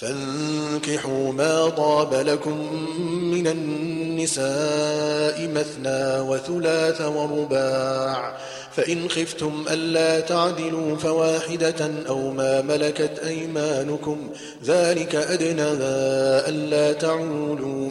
فانكحوا ما طاب لكم من النساء مثنى وثلاث ورباع فإن خفتم ألا تعدلوا فواحدة أو ما ملكت أيمانكم ذلك أدنى ألا تعولوا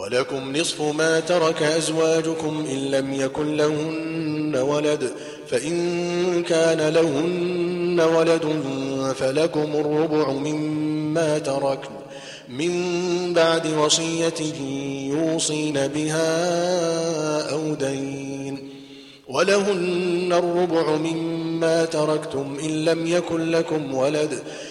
ولكم نصف ما ترك أزواجكم إن لم يكن لهن ولد فإن كان لهن ولد فلكم الربع مما تركن من بعد وصية يوصين بها أو دين. ولهن الربع مما تركتم إن لم يكن لكم ولد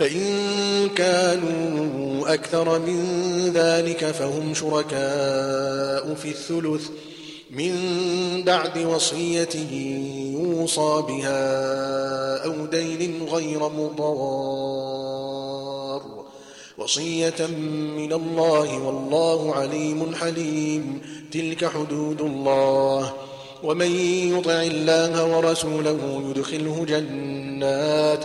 فإن كانوا أكثر من ذلك فهم شركاء في الثلث من بعد وصية يوصى بها أو دين غير مضار. وصية من الله والله عليم حليم. تلك حدود الله. ومن يطع الله ورسوله يدخله جنات.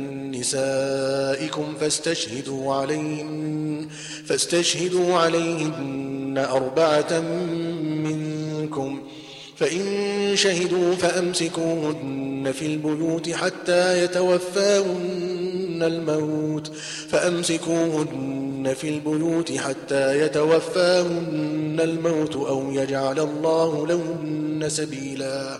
نسائكم فاستشهدوا عليهن فاستشهدوا عليهن أربعة منكم. فإن شهدوا فأمسكوهن في البيوت حتى يتوفاهن الموت. فأمسكوهن في البيوت حتى يتوفاهن الموت أو يجعل الله لهن سبيلا.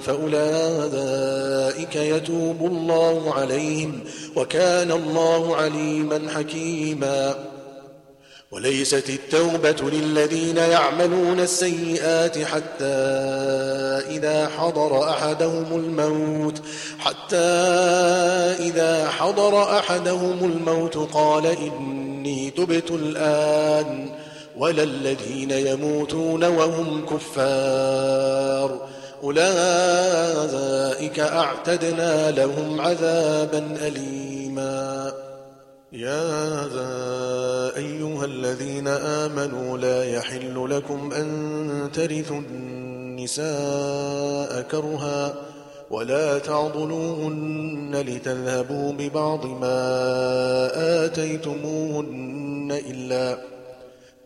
فأولئك يتوب الله عليهم وكان الله عليما حكيما. وليست التوبة للذين يعملون السيئات حتى إذا حضر أحدهم الموت حتى إذا حضر أحدهم الموت قال إني تبت الآن ولا الذين يموتون وهم كفار. أولئك أعتدنا لهم عذابا أليما. يا أيها الذين آمنوا لا يحل لكم أن ترثوا النساء كرها ولا تعضلوهن لتذهبوا ببعض ما آتيتموهن إلا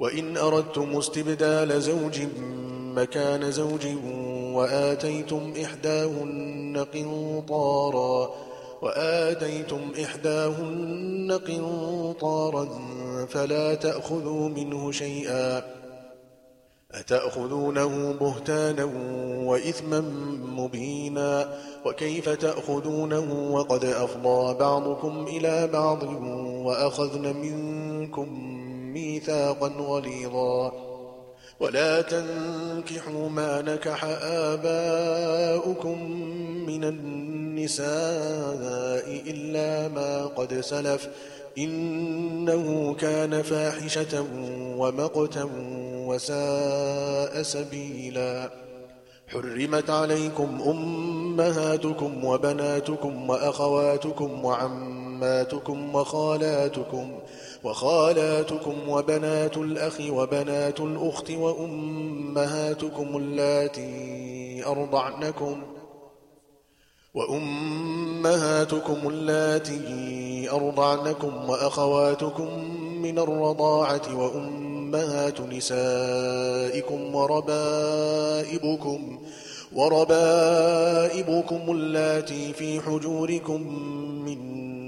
وإن أردتم استبدال زوج مكان زوج وآتيتم إحداهن قنطارا وآتيتم إحداهن قنطارا فلا تأخذوا منه شيئا أتأخذونه بهتانا وإثما مبينا وكيف تأخذونه وقد أفضى بعضكم إلى بعض وأخذن منكم ميثاقا غليظا. ولا تنكحوا ما نكح آباؤكم من النساء إلا ما قد سلف. إنه كان فاحشة ومقتا وساء سبيلا. حرمت عليكم أمهاتكم وبناتكم وأخواتكم وعماتكم وخالاتكم. وخالاتكم وبنات الأخ وبنات الأخت وأمهاتكم اللاتي أرضعنكم ۖ وأمهاتكم اللاتي أرضعنكم وأخواتكم من الرضاعة وأمهات نسائكم وربائبكم وربائبكم اللاتي في حجوركم من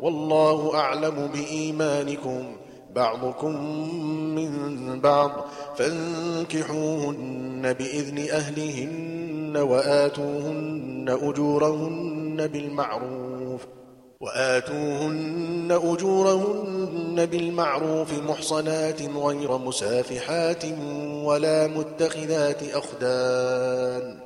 والله أعلم بإيمانكم بعضكم من بعض فانكحوهن بإذن أهلهن وآتوهن أجورهن بالمعروف وآتوهن أجورهن بالمعروف محصنات غير مسافحات ولا متخذات أخدان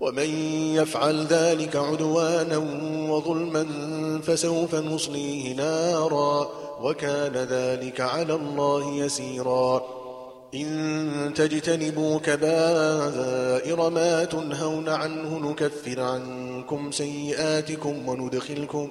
ومن يفعل ذلك عدوانا وظلما فسوف نصليه نارا وكان ذلك على الله يسيرا. إن تجتنبوا كبائر ما تنهون عنه نكفر عنكم سيئاتكم وندخلكم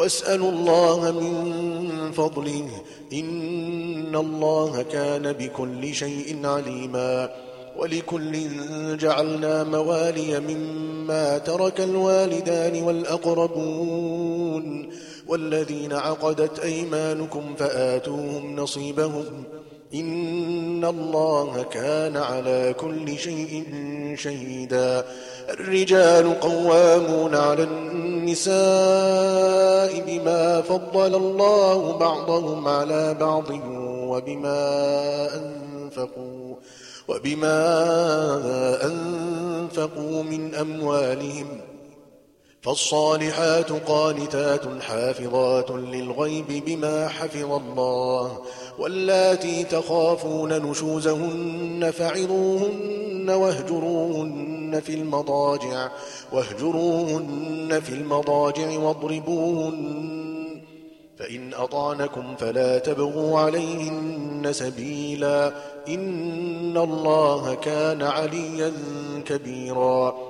واسألوا الله من فضله إن الله كان بكل شيء عليما ولكل جعلنا موالي مما ترك الوالدان والأقربون والذين عقدت أيمانكم فآتوهم نصيبهم إن الله كان على كل شيء شهيدا. الرجال قوامون على النساء بما فضل الله بعضهم على بعض وبما أنفقوا وبما أنفقوا من أموالهم فالصالحات قانتات حافظات للغيب بما حفظ الله واللاتي تخافون نشوزهن فعظوهن واهجروهن في المضاجع واهجروهن في المضاجع واضربوهن فإن أطعنكم فلا تبغوا عليهن سبيلا إن الله كان عليا كبيرا.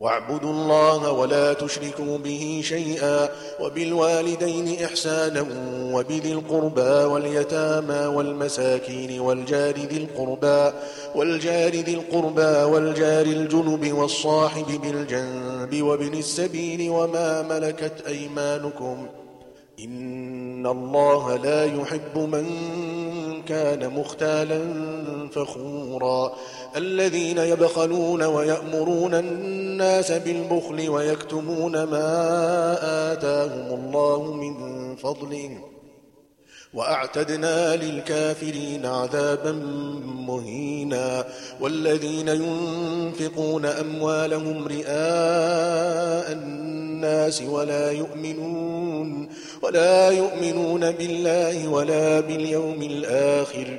واعبدوا الله ولا تشركوا به شيئا وبالوالدين إحسانا وبذي القربى واليتامى والمساكين والجار ذي القربى والجار ذي القربى والجار الجنب والصاحب بالجنب وابن السبيل وما ملكت أيمانكم إن الله لا يحب من كان مختالا فخورا. الذين يبخلون ويأمرون الناس بالبخل ويكتمون ما آتاهم الله من فضله. وأعتدنا للكافرين عذابا مهينا والذين ينفقون أموالهم رئاء الناس ولا يؤمنون ولا يؤمنون بالله ولا باليوم الآخر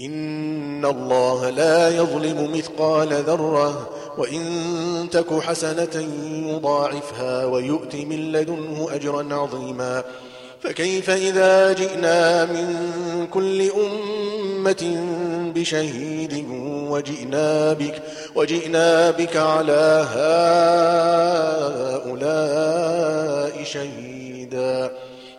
إن الله لا يظلم مثقال ذرة وإن تك حسنة يضاعفها ويؤت من لدنه أجرا عظيما. فكيف إذا جئنا من كل أمة بشهيد وجئنا بك, وجئنا بك على هؤلاء شهيدا؟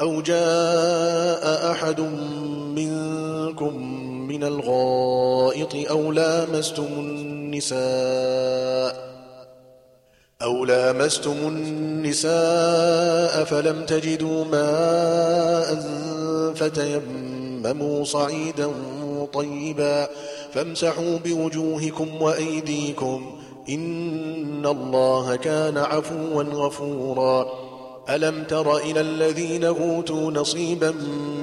أو جاء أحد منكم من الغائط أو لامستم النساء أو لامستم النساء فلم تجدوا ماء فتيمموا صعيدا طيبا فامسحوا بوجوهكم وأيديكم إن الله كان عفوا غفورا ألم تر إلى الذين أوتوا نصيبا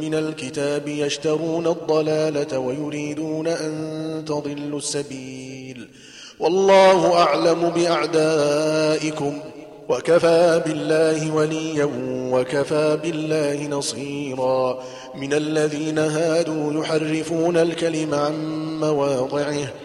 من الكتاب يشترون الضلالة ويريدون أن تضلوا السبيل؟ والله أعلم بأعدائكم وكفى بالله وليا وكفى بالله نصيرا. من الذين هادوا يحرفون الكلم عن مواضعه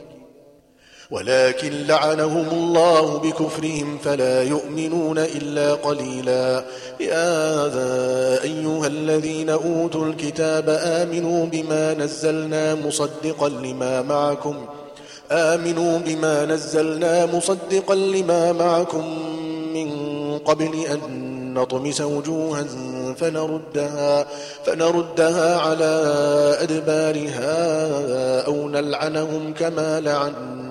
ولكن لعنهم الله بكفرهم فلا يؤمنون إلا قليلا. يا أيها الذين أوتوا الكتاب آمنوا بما نزلنا مصدقا لما معكم. آمنوا بما نزلنا مصدقا لما معكم من قبل أن نطمس وجوها فنردها, فنردها على أدبارها أو نلعنهم كما لعنا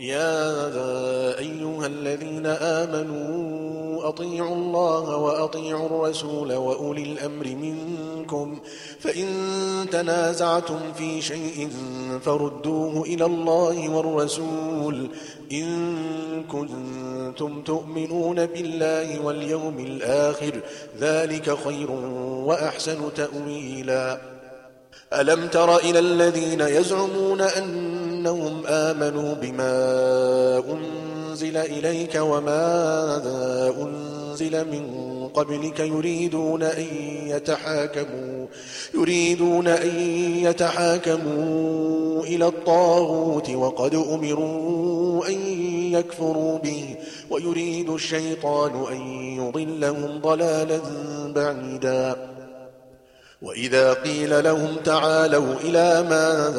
يا أيها الذين آمنوا أطيعوا الله وأطيعوا الرسول وأولي الأمر منكم فإن تنازعتم في شيء فردوه إلى الله والرسول إن كنتم تؤمنون بالله واليوم الآخر ذلك خير وأحسن تأويلا. ألم تر إلى الذين يزعمون أنهم آمنوا بما أنزل إليك وما أنزل من قبلك يريدون أن يتحاكموا يريدون أن يتحاكموا إلى الطاغوت وقد أمروا أن يكفروا به ويريد الشيطان أن يضلهم ضلالا بعيدا. وإذا قيل لهم تعالوا إلى ما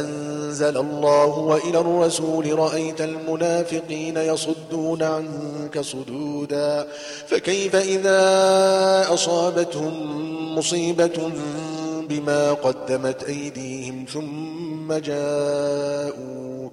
أنزل الله وإلى الرسول رأيت المنافقين يصدون عنك صدودا فكيف إذا أصابتهم مصيبة بما قدمت أيديهم ثم جاءوك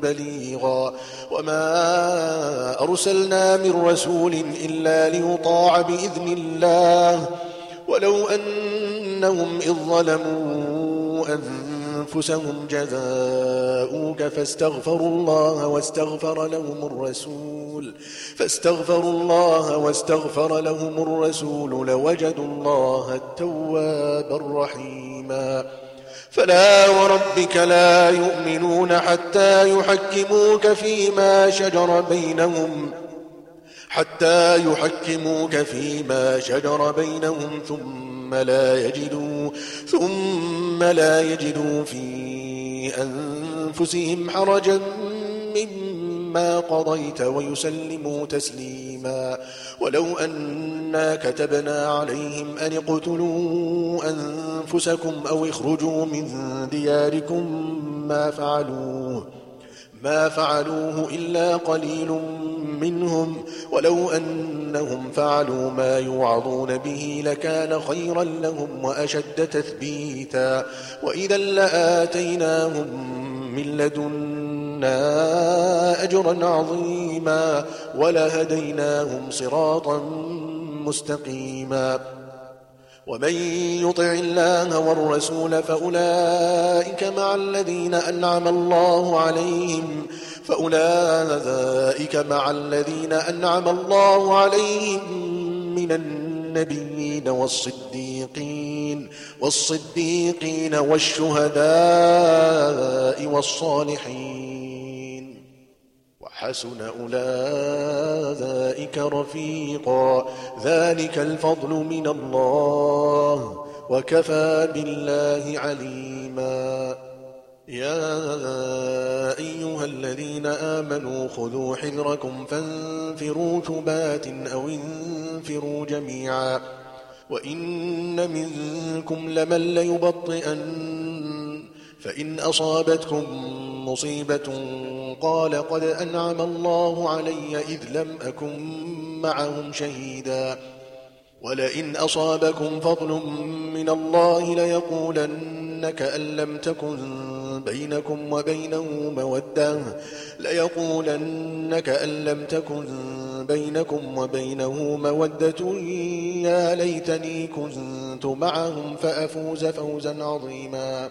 بليغا وما أرسلنا من رسول إلا ليطاع بإذن الله ولو أنهم إذ ظلموا أنفسهم جزاؤوك فاستغفروا الله واستغفر لهم الرسول فاستغفروا الله واستغفر لهم الرسول لوجدوا الله التواب الرحيما فلا وربك لا يؤمنون حتى يحكموك فيما شجر بينهم حتى يحكموك فيما شجر بينهم ثم لا يجدوا ثم لا يجدوا في أنفسهم حرجا مما قضيت ويسلموا تسليما. ولو أنا كتبنا عليهم أن اقتلوا أنفسكم أو اخرجوا من دياركم ما فعلوه. ما فعلوه إلا قليل منهم ولو أنهم فعلوا ما يوعظون به لكان خيرا لهم وأشد تثبيتا وإذا لآتيناهم من لدنا أجرا عظيما ولهديناهم صراطا مستقيما ومن يطع الله والرسول فأولئك مع الذين أنعم الله عليهم فأولئك مع الذين أنعم الله عليهم من النبيين والصديقين والصديقين والشهداء والصالحين. وحسن أولئك رفيقا. ذلك الفضل من الله وكفى بالله عليما. يا أيها الذين آمنوا خذوا حذركم فانفروا ثبات أو انفروا جميعا. وإن منكم لمن ليبطئن فإن أصابتكم مصيبة قال قد أنعم الله علي إذ لم أكن معهم شهيدا. ولئن أصابكم فضل من الله ليقولن كأن لم تكن بينكم وبينه مودة. ليقولن كأن لم تكن بينكم وبينه مودة. يا ليتني كنت معهم فأفوز فوزا عظيما.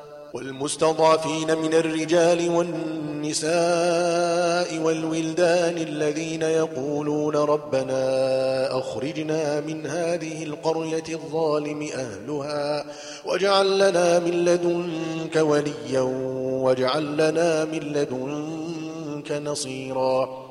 والمستضعفين من الرجال والنساء والولدان الذين يقولون ربنا أخرجنا من هذه القرية الظالم أهلها واجعل لنا من لدنك وليا واجعل لنا من لدنك نصيرا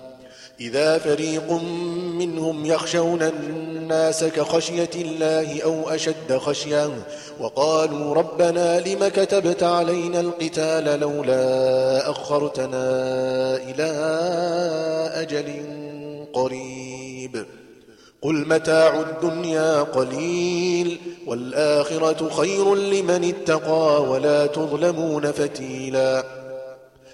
إذا فريق منهم يخشون الناس كخشية الله أو أشد خشية وقالوا ربنا لم كتبت علينا القتال لولا أخرتنا إلى أجل قريب. قل متاع الدنيا قليل والآخرة خير لمن اتقى ولا تظلمون فتيلاً.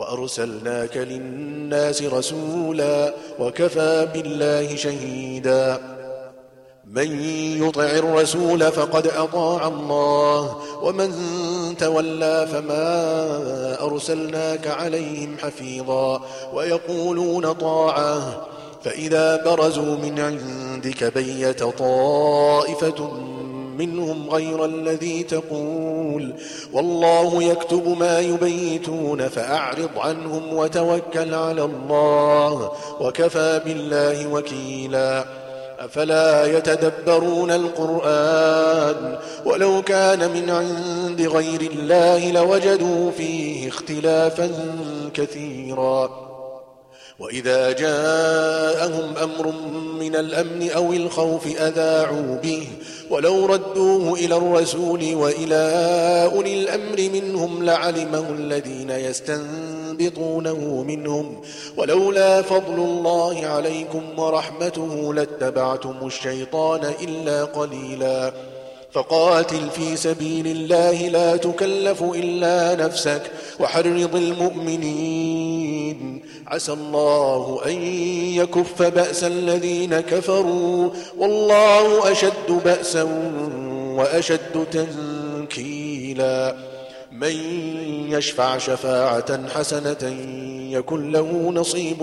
وأرسلناك للناس رسولا وكفى بالله شهيدا. من يطع الرسول فقد أطاع الله ومن تولى فما أرسلناك عليهم حفيظا. ويقولون طاعة فإذا برزوا من عندك بيت طائفة منهم غير الذي تقول. والله يكتب ما يبيتون فأعرض عنهم وتوكل على الله وكفى بالله وكيلاً. أفلا يتدبرون القرآن ولو كان من عند غير الله لوجدوا فيه اختلافا كثيرا. وإذا جاءهم أمر من الأمن أو الخوف أذاعوا به ولو ردوه إلى الرسول وإلى أولي الأمر منهم لعلمه الذين يستنبطونه منهم ولولا فضل الله عليكم ورحمته لاتبعتم الشيطان إلا قليلاً فقاتل في سبيل الله لا تكلف إلا نفسك وحرض المؤمنين. عسى الله أن يكف بأس الذين كفروا. والله أشد بأسا وأشد تنكيلا. من يشفع شفاعة حسنة يكن له نصيب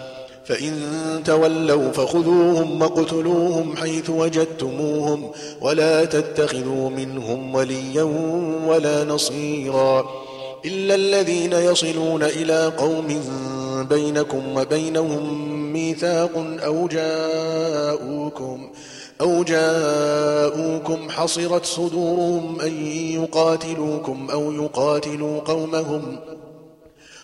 فإن تولوا فخذوهم وقتلوهم حيث وجدتموهم ولا تتخذوا منهم وليا ولا نصيرا إلا الذين يصلون إلى قوم بينكم وبينهم ميثاق أو جاءوكم أو جاءوكم حصرت صدورهم أن يقاتلوكم أو يقاتلوا قومهم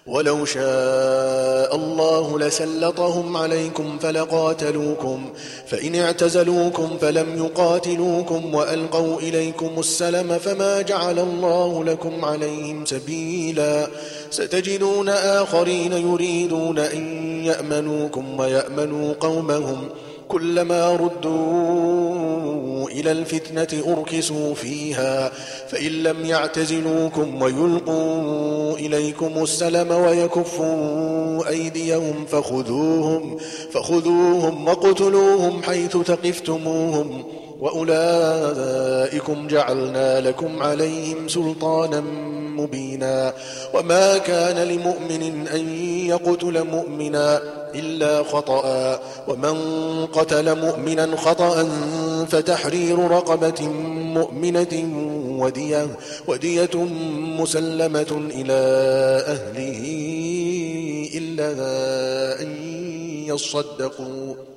ولو شاء الله لسلطهم عليكم فلقاتلوكم فإن اعتزلوكم فلم يقاتلوكم وألقوا إليكم السلم فما جعل الله لكم عليهم سبيلا. ستجدون آخرين يريدون أن يأمنوكم ويأمنوا قومهم كلما ردوا إلى الفتنة أركسوا فيها فإن لم يعتزلوكم ويلقوا إليكم السلم ويكفوا أيديهم فخذوهم فخذوهم وقتلوهم حيث ثقفتموهم وأولئكم جعلنا لكم عليهم سلطانا مبينا. وما كان لمؤمن أن يقتل مؤمنا إلا خطأ. ومن قتل مؤمنا خطأ فتحرير رقبة مؤمنة ودية, ودية مسلمة إلى أهله إلا أن يصدقوا.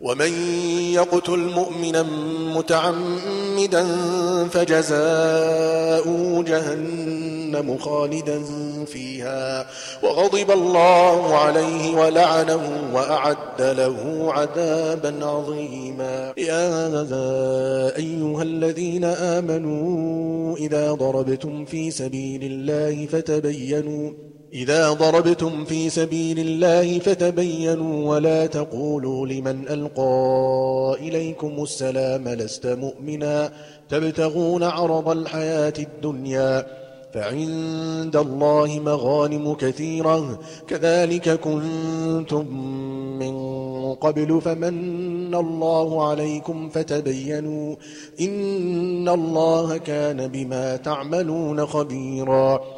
ومن يقتل مؤمنا متعمدا فجزاؤه جهنم خالدا فيها. وغضب الله عليه ولعنه وأعد له عذابا عظيما. يا أيها الذين آمنوا إذا ضربتم في سبيل الله فتبينوا إذا ضربتم في سبيل الله فتبينوا ولا تقولوا لمن ألقى إليكم السلام لست مؤمنا تبتغون عرض الحياة الدنيا فعند الله مغانم كثيرة كذلك كنتم من قبل فمن الله عليكم فتبينوا إن الله كان بما تعملون خبيراً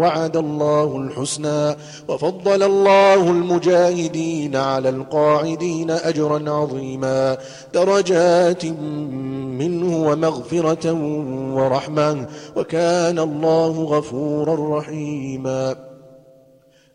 وعد الله الحسنى وفضل الله المجاهدين على القاعدين أجرا عظيما درجات منه ومغفرة ورحمة وكان الله غفورا رحيما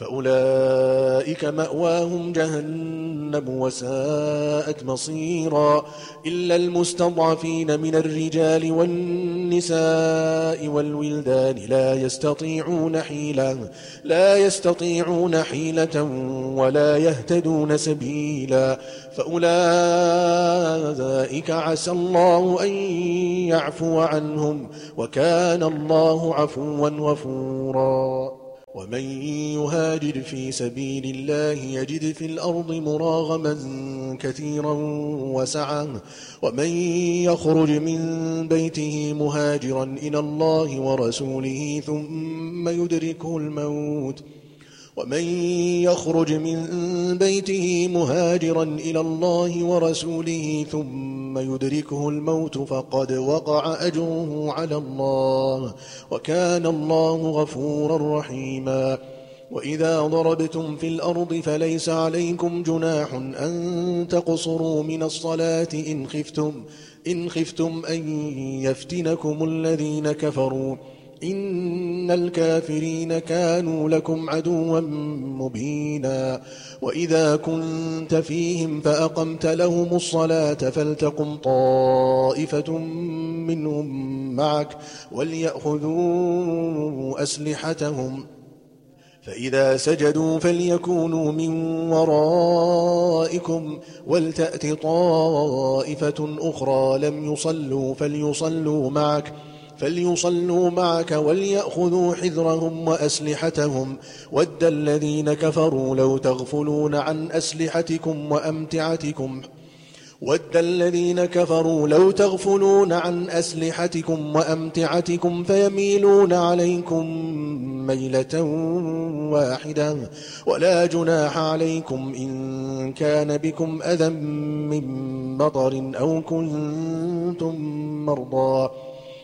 فأولئك مأواهم جهنم وساءت مصيرا إلا المستضعفين من الرجال والنساء والولدان لا يستطيعون حيلة لا يستطيعون حيلة ولا يهتدون سبيلا فأولئك عسى الله أن يعفو عنهم وكان الله عفوا غفورا ومن يهاجر في سبيل الله يجد في الأرض مراغما كثيرا وسعا ومن يخرج من بيته مهاجرا إلى الله ورسوله ثم يدركه الموت ومن يخرج من بيته مهاجرا إلى الله ورسوله ثم يدركه الموت فقد وقع أجره على الله وكان الله غفورا رحيما. وإذا ضربتم في الأرض فليس عليكم جناح أن تقصروا من الصلاة إن خفتم, إن خفتم أن يفتنكم الذين كفروا. إن الكافرين كانوا لكم عدوا مبينا وإذا كنت فيهم فأقمت لهم الصلاة فلتقم طائفة منهم معك وليأخذوا أسلحتهم فإذا سجدوا فليكونوا من ورائكم ولتأت طائفة أخرى لم يصلوا فليصلوا معك فليصلوا معك وليأخذوا حذرهم وأسلحتهم. ود الذين كفروا لو تغفلون عن أسلحتكم وأمتعتكم. ود الذين كفروا لو تغفلون عن أسلحتكم وأمتعتكم فيميلون عليكم ميلة واحدة. ولا جناح عليكم إن كان بكم أذى من مطر أو كنتم مرضى.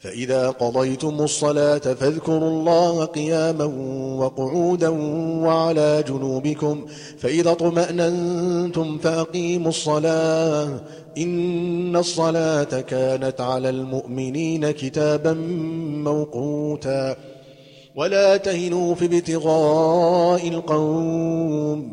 فإذا قضيتم الصلاة فاذكروا الله قياما وقعودا وعلى جنوبكم فإذا اطمأننتم فأقيموا الصلاة إن الصلاة كانت على المؤمنين كتابا موقوتا ولا تهنوا في ابتغاء القوم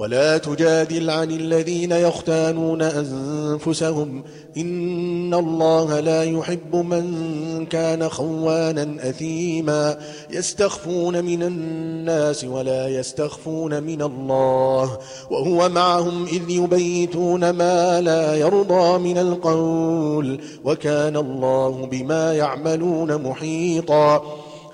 ولا تجادل عن الذين يختانون أنفسهم إن الله لا يحب من كان خوانا أثيما يستخفون من الناس ولا يستخفون من الله وهو معهم إذ يبيتون ما لا يرضى من القول وكان الله بما يعملون محيطا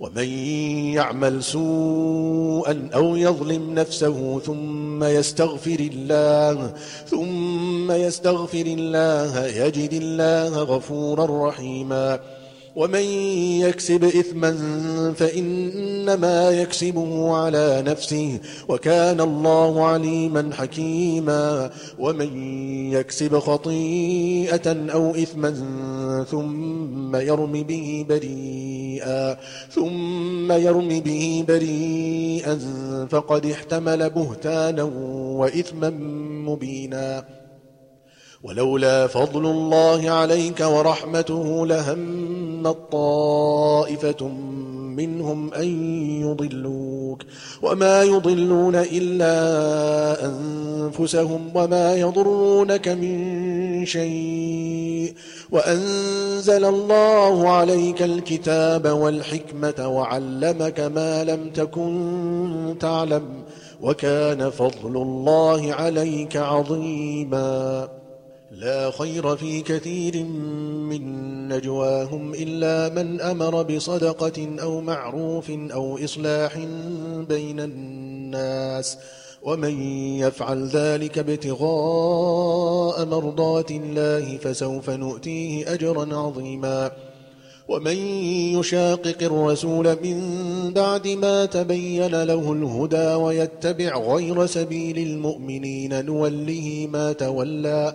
ومن يعمل سوءا أو يظلم نفسه ثم يستغفر الله ثم يستغفر الله يجد الله غفورا رحيما. ومن يكسب إثما فإنما يكسبه على نفسه وكان الله عليما حكيما ومن يكسب خطيئة أو إثما ثم يرم به بريئا ثم يرم به بريئا فقد احتمل بهتانا وإثما مبينا ولولا فضل الله عليك ورحمته لهم طائفة منهم أن يضلوك وما يضلون إلا أنفسهم وما يضرونك من شيء وأنزل الله عليك الكتاب والحكمة وعلمك ما لم تكن تعلم وكان فضل الله عليك عظيماً لا خير في كثير من نجواهم إلا من أمر بصدقة أو معروف أو إصلاح بين الناس ومن يفعل ذلك ابتغاء مرضات الله فسوف نؤتيه أجرا عظيما ومن يشاقق الرسول من بعد ما تبين له الهدى ويتبع غير سبيل المؤمنين نوله ما تولى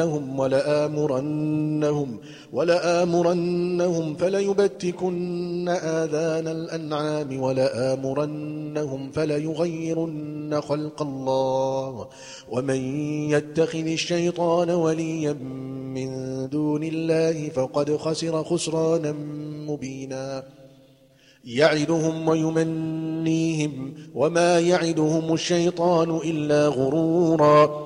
ولأمنينهم ولآمرنهم ولآمرنهم فليبتكن آذان الأنعام ولآمرنهم فليغيرن خلق الله ومن يتخذ الشيطان وليا من دون الله فقد خسر خسرانا مبينا يعدهم ويمنيهم وما يعدهم الشيطان إلا غرورا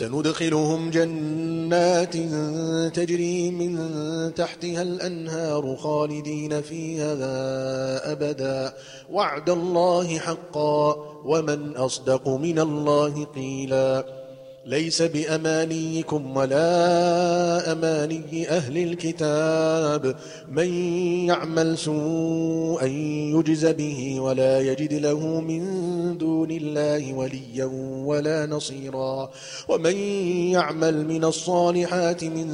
سندخلهم جنات تجري من تحتها الأنهار خالدين فيها أبدا. وعد الله حقا. ومن أصدق من الله قيلاً. ليس بأمانيكم ولا أماني أهل الكتاب. من يعمل سوءا يجز به ولا يجد له من دون الله وليا ولا نصيرا. ومن يعمل من الصالحات من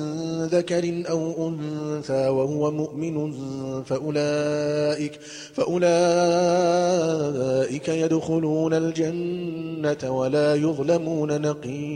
ذكر أو أنثى وهو مؤمن فأولئك, فأولئك يدخلون الجنة ولا يظلمون نقيرا.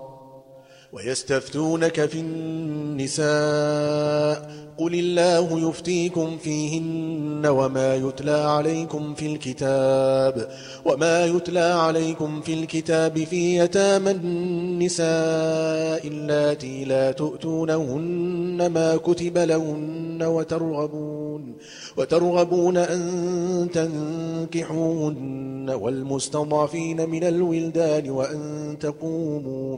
ويستفتونك في النساء قل الله يفتيكم فيهن وما يتلى عليكم في الكتاب وما يتلى عليكم في الكتاب في يتامى النساء اللاتي لا تؤتونهن ما كتب لهن وترغبون وترغبون أن تنكحوهن والمستضعفين من الولدان وأن تقوموا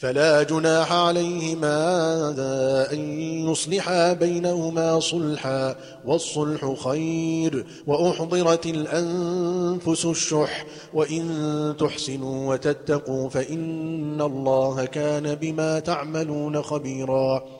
فلا جناح عليهما أن يصلحا بينهما صلحا والصلح خير وأحضرت الأنفس الشح وإن تحسنوا وتتقوا فإن الله كان بما تعملون خبيراً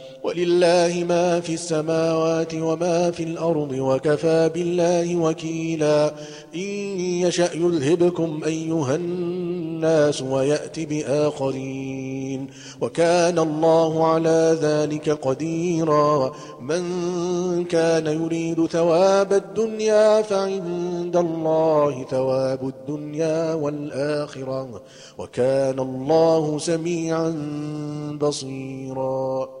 ولله ما في السماوات وما في الأرض وكفى بالله وكيلا. إن يشأ يذهبكم أيها الناس ويأت بآخرين. وكان الله على ذلك قديرا. من كان يريد ثواب الدنيا فعند الله ثواب الدنيا والآخرة. وكان الله سميعا بصيرا.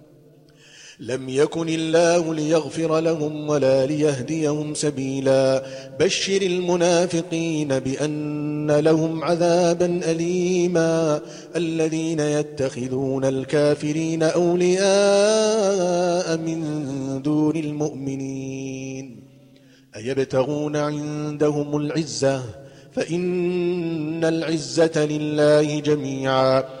لم يكن الله ليغفر لهم ولا ليهديهم سبيلا. بشر المنافقين بأن لهم عذابا أليما. الذين يتخذون الكافرين أولياء من دون المؤمنين. أيبتغون عندهم العزة؟ فإن العزة لله جميعا.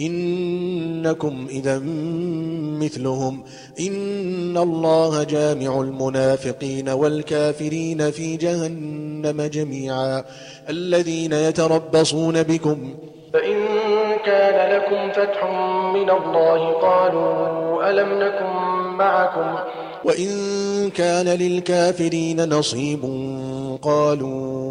إنكم إذا مثلهم. إن الله جامع المنافقين والكافرين في جهنم جميعا. الذين يتربصون بكم. فإن كان لكم فتح من الله قالوا ألم نكن معكم؟ وإن كان للكافرين نصيب قالوا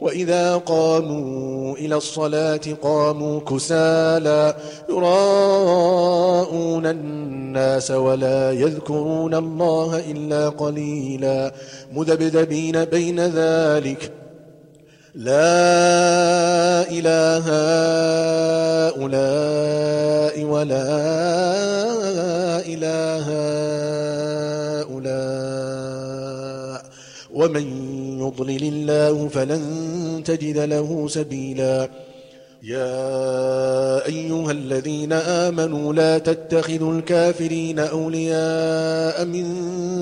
وإذا قاموا إلى الصلاة قاموا كسالا يراءون الناس ولا يذكرون الله إلا قليلا مذبذبين بين ذلك. لا إله هؤلاء ولا إله هؤلاء. ومن يضلل الله فلن تجد له سبيلا. يا أيها الذين آمنوا لا تتخذوا الكافرين أولياء من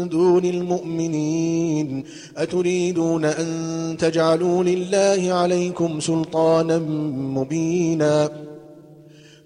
دون المؤمنين. أتريدون أن تجعلوا لله عليكم سلطانا مبينا؟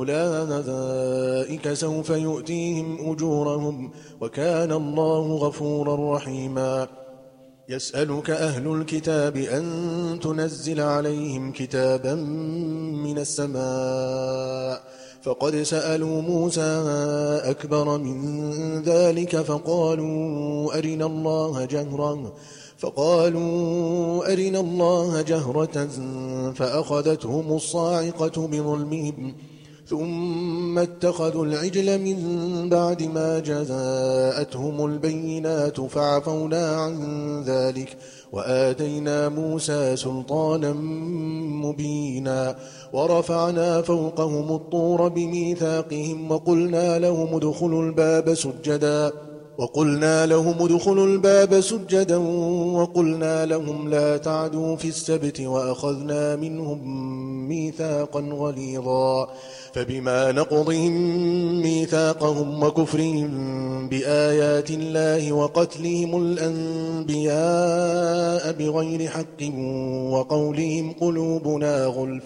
أولئك سوف يؤتيهم أجورهم وكان الله غفورا رحيما. يسألك أهل الكتاب أن تنزل عليهم كتابا من السماء. فقد سألوا موسى أكبر من ذلك فقالوا أرنا الله جهرا. فقالوا أرنا الله جهرة فأخذتهم الصاعقة بظلمهم. ثم اتخذوا العجل من بعد ما جاءتهم البينات فعفونا عن ذلك وآتينا موسى سلطانا مبينا ورفعنا فوقهم الطور بميثاقهم وقلنا لهم ادخلوا الباب سجدا وقلنا لهم ادخلوا الباب سجدا وقلنا لهم لا تعدوا في السبت وأخذنا منهم ميثاقا غليظا فبما نقضهم ميثاقهم وكفرهم بآيات الله وقتلهم الأنبياء بغير حق وقولهم قلوبنا غلف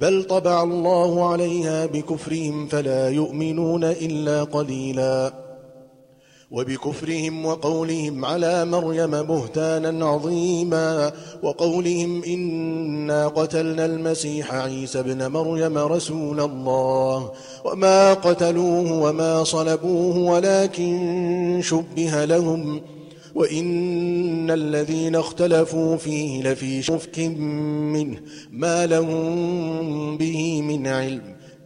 بل طبع الله عليها بكفرهم فلا يؤمنون إلا قليلاً وبكفرهم وقولهم على مريم بهتانا عظيما وقولهم إنا قتلنا المسيح عيسى بن مريم رسول الله وما قتلوه وما صلبوه ولكن شبه لهم وإن الذين اختلفوا فيه لفي شفك منه ما لهم به من علم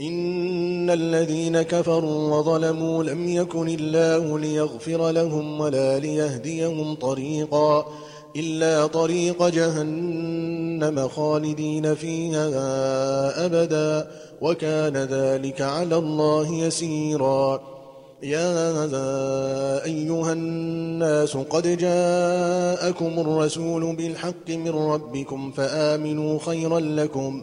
إن الذين كفروا وظلموا لم يكن الله ليغفر لهم ولا ليهديهم طريقا إلا طريق جهنم خالدين فيها أبدا وكان ذلك على الله يسيرا يا أيها الناس قد جاءكم الرسول بالحق من ربكم فآمنوا خيرا لكم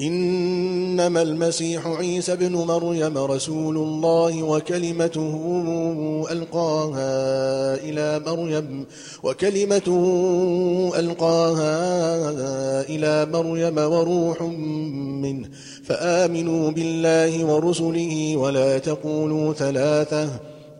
إنما المسيح عيسى بن مريم رسول الله وكلمته ألقاها إلى مريم وكلمته ألقاها إلى مريم وروح منه. فآمنوا بالله ورسله ولا تقولوا ثلاثة.